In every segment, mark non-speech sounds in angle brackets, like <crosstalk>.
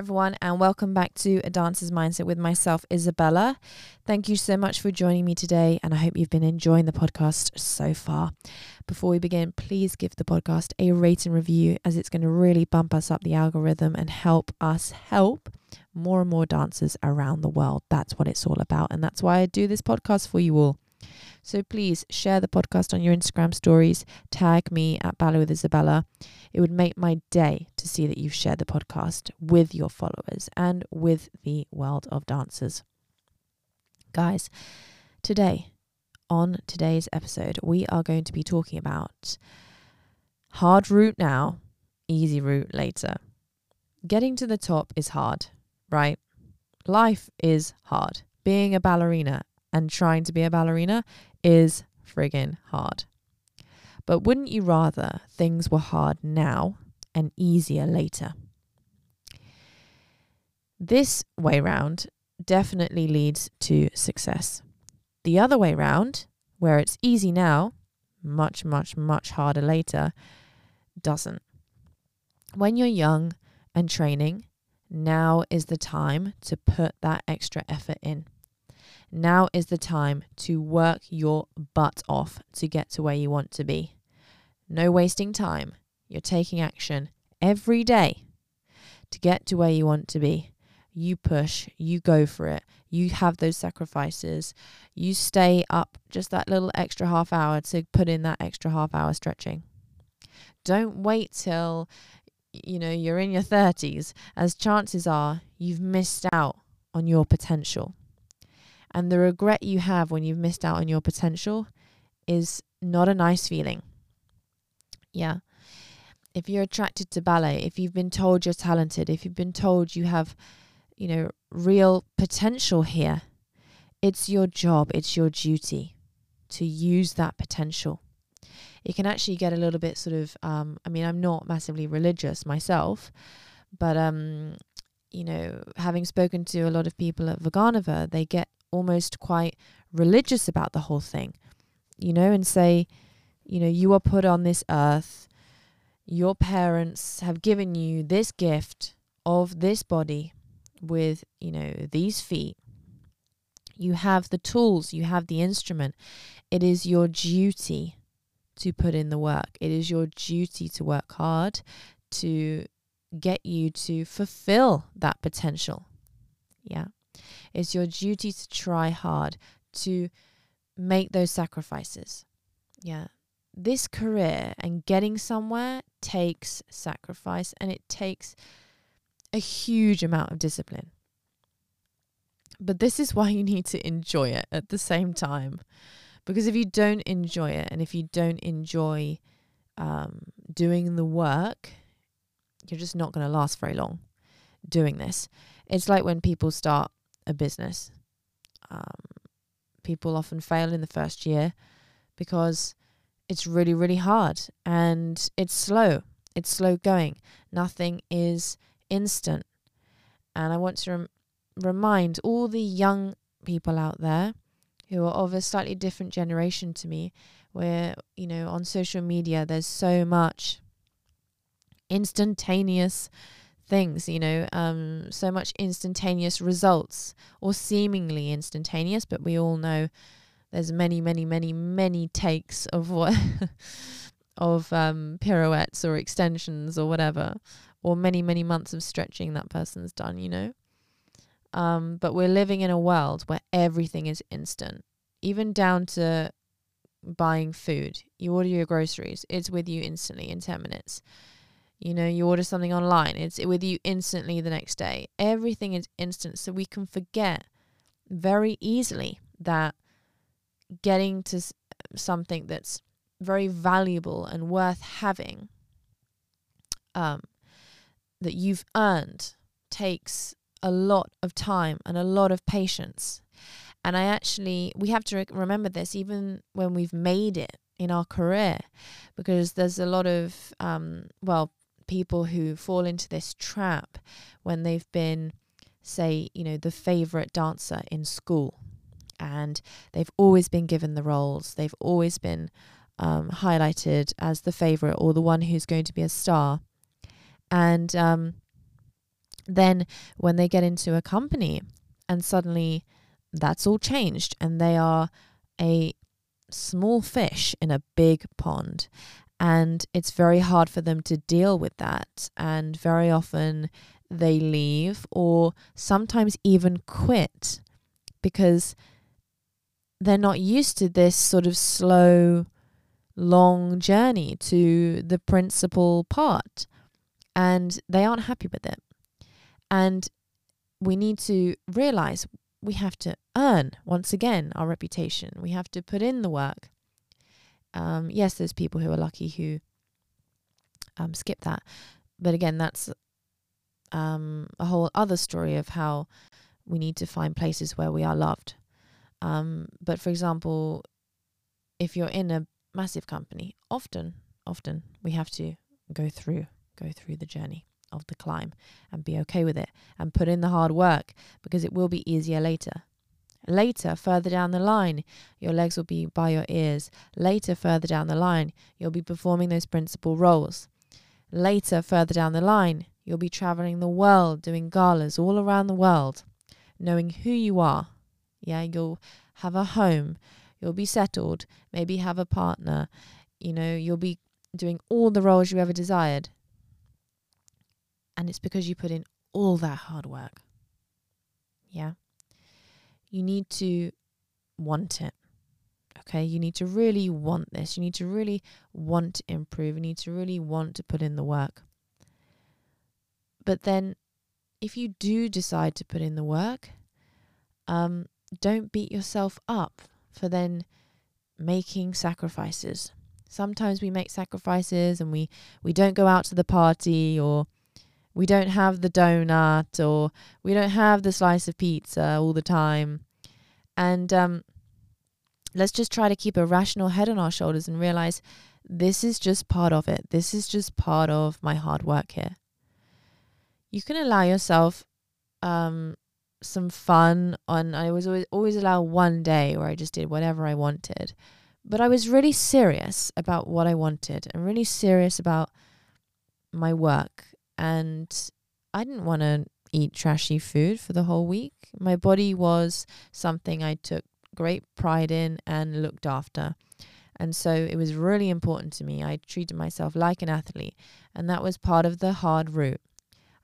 Everyone, and welcome back to A Dancer's Mindset with myself, Isabella. Thank you so much for joining me today, and I hope you've been enjoying the podcast so far. Before we begin, please give the podcast a rate and review as it's going to really bump us up the algorithm and help us help more and more dancers around the world. That's what it's all about, and that's why I do this podcast for you all. So please share the podcast on your Instagram stories, tag me at Ballet with Isabella. It would make my day to see that you've shared the podcast with your followers and with the world of dancers. Guys, today, on today's episode, we are going to be talking about hard route now, easy route later. Getting to the top is hard, right? Life is hard. Being a ballerina and trying to be a ballerina is friggin' hard. But wouldn't you rather things were hard now and easier later? This way round definitely leads to success. The other way round, where it's easy now, much, much, much harder later, doesn't. When you're young and training, now is the time to put that extra effort in. Now is the time to work your butt off to get to where you want to be. No wasting time. You're taking action every day to get to where you want to be. You push, you go for it, you have those sacrifices, you stay up just that little extra half hour to put in that extra half hour stretching. Don't wait till you know you're in your 30s as chances are you've missed out on your potential and the regret you have when you've missed out on your potential is not a nice feeling. Yeah. If you're attracted to ballet, if you've been told you're talented, if you've been told you have, you know, real potential here, it's your job, it's your duty to use that potential. It can actually get a little bit sort of, um, I mean, I'm not massively religious myself, but, um, you know, having spoken to a lot of people at Vaganova, they get almost quite religious about the whole thing, you know, and say, you know, you are put on this earth, your parents have given you this gift of this body with, you know, these feet. You have the tools, you have the instrument. It is your duty to put in the work. It is your duty to work hard to get you to fulfill that potential. Yeah. It's your duty to try hard, to make those sacrifices. Yeah. This career and getting somewhere takes sacrifice and it takes a huge amount of discipline. But this is why you need to enjoy it at the same time. Because if you don't enjoy it and if you don't enjoy um, doing the work, you're just not going to last very long doing this. It's like when people start a business. Um, people often fail in the first year because it's really, really hard and it's slow. It's slow going. Nothing is instant. And I want to rem- remind all the young people out there who are of a slightly different generation to me, where, you know, on social media, there's so much instantaneous things, you know, um, so much instantaneous results or seemingly instantaneous, but we all know there's many, many, many, many takes of what <laughs> of um, pirouettes or extensions or whatever, or many, many months of stretching that person's done, you know. Um, but we're living in a world where everything is instant, even down to buying food. You order your groceries, it's with you instantly in 10 minutes. You know, you order something online, it's with you instantly the next day. Everything is instant. So we can forget very easily that getting to something that's very valuable and worth having um, that you've earned takes a lot of time and a lot of patience. And I actually, we have to re- remember this even when we've made it in our career, because there's a lot of, um, well, people who fall into this trap when they've been, say, you know, the favorite dancer in school. And they've always been given the roles, they've always been um, highlighted as the favorite or the one who's going to be a star. And um, then when they get into a company and suddenly that's all changed and they are a small fish in a big pond and it's very hard for them to deal with that and very often they leave or sometimes even quit because they're not used to this sort of slow long journey to the principal part and they aren't happy with it and we need to realize we have to earn once again our reputation. We have to put in the work. Um, yes, there's people who are lucky who um, skip that, but again, that's um, a whole other story of how we need to find places where we are loved. Um, but for example, if you're in a massive company, often, often we have to go through go through the journey of the climb and be okay with it and put in the hard work because it will be easier later. Later, further down the line, your legs will be by your ears. Later, further down the line, you'll be performing those principal roles. Later, further down the line, you'll be traveling the world, doing galas all around the world, knowing who you are. Yeah, you'll have a home, you'll be settled, maybe have a partner, you know, you'll be doing all the roles you ever desired. And it's because you put in all that hard work. Yeah. You need to want it. Okay. You need to really want this. You need to really want to improve. You need to really want to put in the work. But then, if you do decide to put in the work, um, don't beat yourself up for then making sacrifices. Sometimes we make sacrifices and we, we don't go out to the party or we don't have the donut or we don't have the slice of pizza all the time. And um, let's just try to keep a rational head on our shoulders and realize this is just part of it. This is just part of my hard work here. You can allow yourself um, some fun on I was always always allow one day where I just did whatever I wanted. But I was really serious about what I wanted and really serious about my work and I didn't want to eat trashy food for the whole week. My body was something I took great pride in and looked after. And so it was really important to me. I treated myself like an athlete, and that was part of the hard route.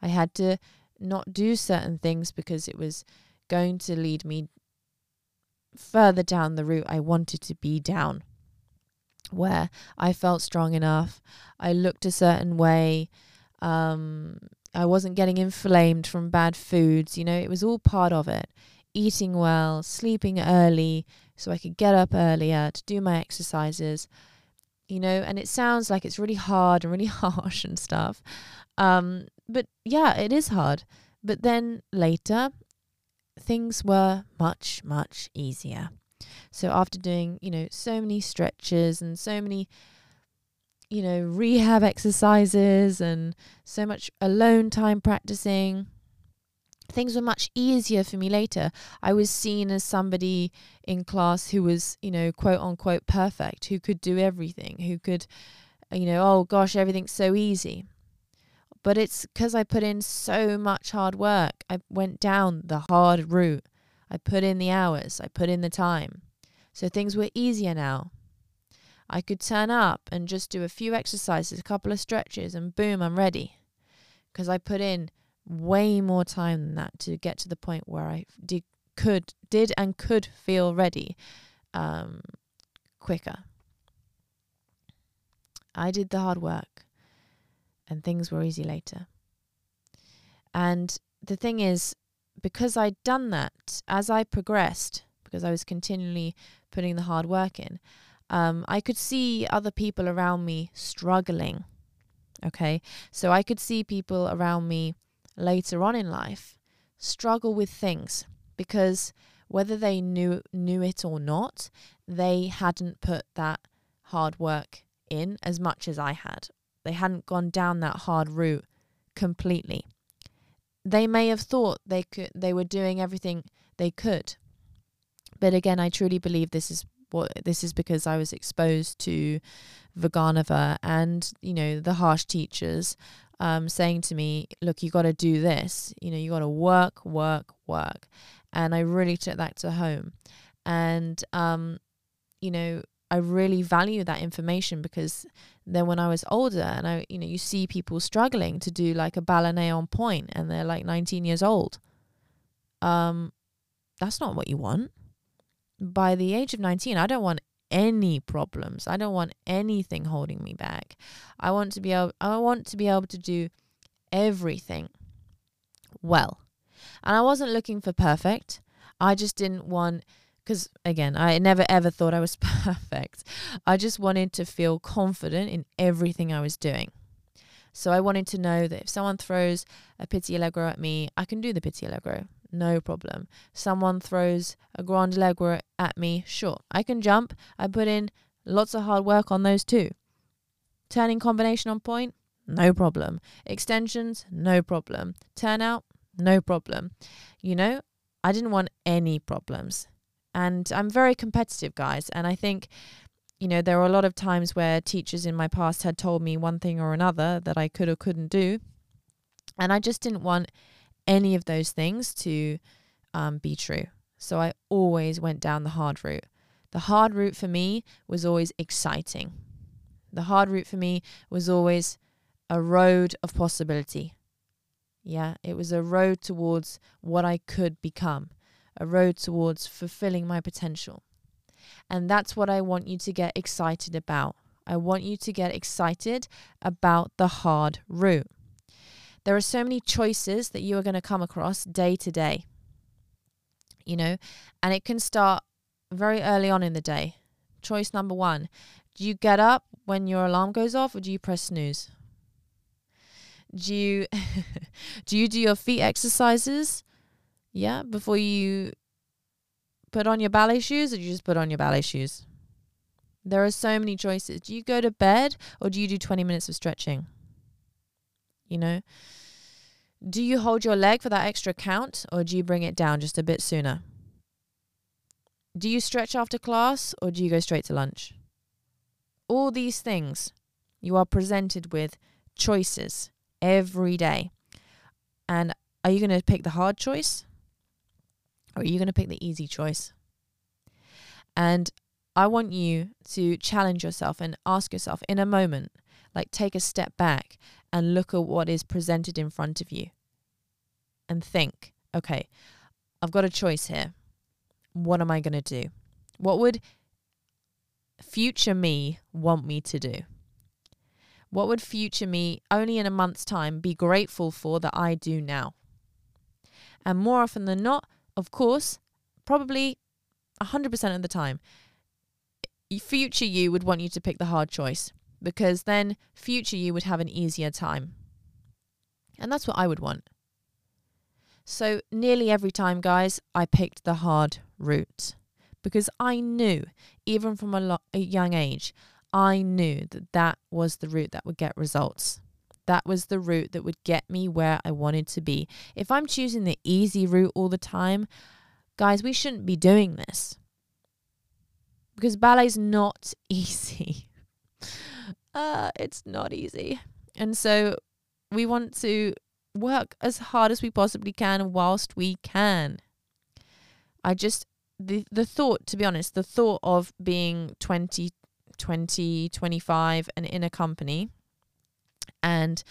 I had to not do certain things because it was going to lead me further down the route I wanted to be down, where I felt strong enough, I looked a certain way, um, I wasn't getting inflamed from bad foods. You know, it was all part of it. Eating well, sleeping early so I could get up earlier to do my exercises. You know, and it sounds like it's really hard and really <laughs> harsh and stuff. Um, but yeah, it is hard. But then later, things were much, much easier. So after doing, you know, so many stretches and so many you know, rehab exercises and so much alone time practicing. Things were much easier for me later. I was seen as somebody in class who was, you know, quote unquote perfect, who could do everything, who could, you know, oh gosh, everything's so easy. But it's because I put in so much hard work. I went down the hard route. I put in the hours, I put in the time. So things were easier now. I could turn up and just do a few exercises, a couple of stretches, and boom, I'm ready. Because I put in way more time than that to get to the point where I did, could, did and could feel ready um, quicker. I did the hard work, and things were easy later. And the thing is, because I'd done that, as I progressed, because I was continually putting the hard work in, um, I could see other people around me struggling. Okay. So I could see people around me later on in life struggle with things because whether they knew knew it or not, they hadn't put that hard work in as much as I had. They hadn't gone down that hard route completely. They may have thought they could they were doing everything they could. But again, I truly believe this is what this is because I was exposed to Vaganova and you know the harsh teachers um, saying to me, look, you got to do this. You know, you got to work, work, work. And I really took that to home. And, um, you know, I really value that information because then when I was older and I, you know, you see people struggling to do like a balinese on and they're like 19 years old. Um, that's not what you want. By the age of 19, I don't want any problems. I don't want anything holding me back. I want to be able I want to be able to do everything well. And I wasn't looking for perfect. I just didn't want because again, I never ever thought I was <laughs> perfect. I just wanted to feel confident in everything I was doing. So I wanted to know that if someone throws a petit allegro at me, I can do the petit allegro no problem. Someone throws a grand allegro at me, sure, I can jump. I put in lots of hard work on those too. Turning combination on pointe, no problem. Extensions, no problem. Turnout, no problem. You know, I didn't want any problems. And I'm very competitive, guys. And I think, you know, there were a lot of times where teachers in my past had told me one thing or another that I could or couldn't do. And I just didn't want any of those things to um, be true. So I always went down the hard route. The hard route for me was always exciting. The hard route for me was always a road of possibility. Yeah, it was a road towards what I could become, a road towards fulfilling my potential. And that's what I want you to get excited about. I want you to get excited about the hard route. There are so many choices that you are going to come across day to day, you know, and it can start very early on in the day. Choice number one Do you get up when your alarm goes off or do you press snooze? Do you <laughs> do you do your feet exercises? Yeah, before you put on your ballet shoes or do you just put on your ballet shoes? There are so many choices. Do you go to bed or do you do 20 minutes of stretching? You know, do you hold your leg for that extra count or do you bring it down just a bit sooner? Do you stretch after class or do you go straight to lunch? All these things you are presented with choices every day. And are you going to pick the hard choice or are you going to pick the easy choice? And I want you to challenge yourself and ask yourself in a moment, like take a step back and look at what is presented in front of you and think, okay, I've got a choice here. What am I going to do? What would future me want me to do? What would future me, only in a month's time, be grateful for that I do now? And more often than not, of course, probably 100% of the time, future you would want you to pick the hard choice because then future you would have an easier time. And that's what I would want. So, nearly every time, guys, I picked the hard route because I knew, even from a, lo- a young age, I knew that that was the route that would get results. That was the route that would get me where I wanted to be. If I'm choosing the easy route all the time, guys, we shouldn't be doing this because ballet's not <laughs> easy uh, it's not easy. And so we want to work as hard as we possibly can whilst we can. I just, the, the thought, to be honest, the thought of being 20, 20, 25 and in a company and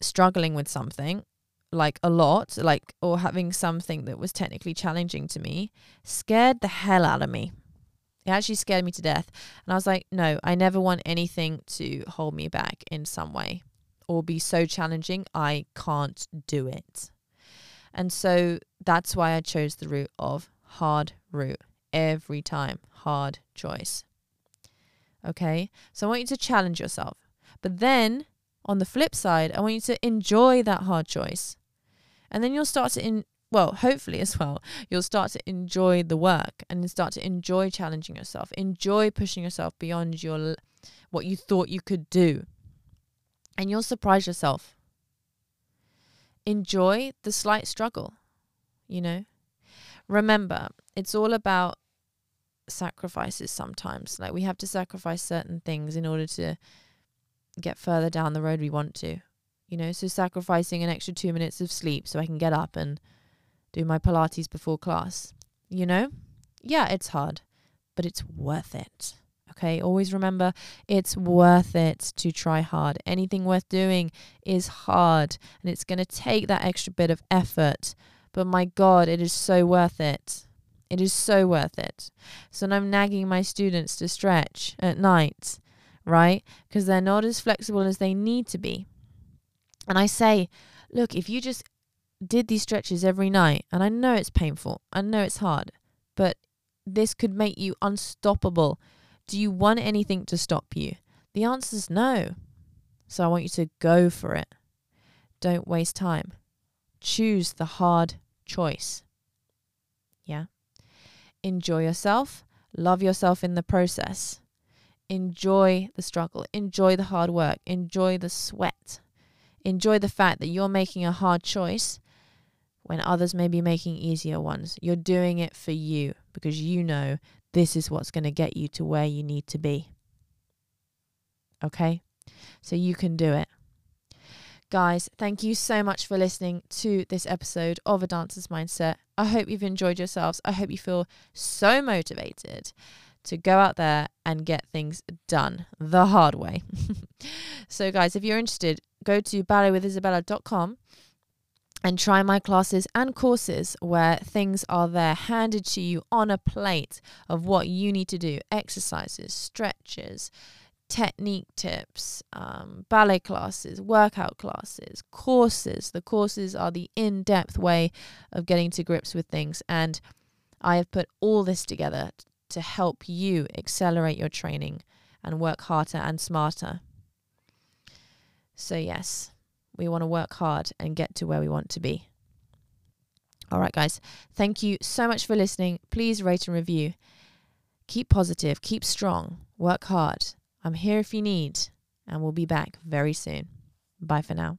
struggling with something like a lot, like, or having something that was technically challenging to me, scared the hell out of me. It actually scared me to death. And I was like, no, I never want anything to hold me back in some way or be so challenging. I can't do it. And so that's why I chose the route of hard route every time. Hard choice. Okay. So I want you to challenge yourself. But then on the flip side, I want you to enjoy that hard choice. And then you'll start to in, well, hopefully as well, you'll start to enjoy the work and start to enjoy challenging yourself, enjoy pushing yourself beyond your what you thought you could do. And you'll surprise yourself. Enjoy the slight struggle, you know? Remember, it's all about sacrifices sometimes. Like we have to sacrifice certain things in order to get further down the road we want to You know, so sacrificing an extra two minutes of sleep so I can get up and do my Pilates before class. You know? Yeah, it's hard, but it's worth it. Okay, always remember it's worth it to try hard. Anything worth doing is hard and it's going to take that extra bit of effort. But my God, it is so worth it. It is so worth it. So I'm nagging my students to stretch at night, right? Because they're not as flexible as they need to be. And I say, look, if you just did these stretches every night, and I know it's painful, I know it's hard, but this could make you unstoppable. Do you want anything to stop you? The answer is no. So I want you to go for it. Don't waste time. Choose the hard choice. Yeah. Enjoy yourself. Love yourself in the process. Enjoy the struggle. Enjoy the hard work. Enjoy the sweat. Enjoy the fact that you're making a hard choice when others may be making easier ones. You're doing it for you because you know this is what's going to get you to where you need to be. Okay? So you can do it. Guys, thank you so much for listening to this episode of A Dancer's Mindset. I hope you've enjoyed yourselves. I hope you feel so motivated to go out there and get things done the hard way. <laughs> so, guys, if you're interested, go to balletwithisabella.com and try my classes and courses where things are there handed to you on a plate of what you need to do exercises, stretches, technique tips, um, ballet classes, workout classes, courses. The courses are the in depth way of getting to grips with things. And I have put all this together to help you accelerate your training and work harder and smarter. So, yes, we want to work hard and get to where we want to be. All right, guys. Thank you so much for listening. Please rate and review. Keep positive, keep strong, work hard. I'm here if you need, and we'll be back very soon. Bye for now.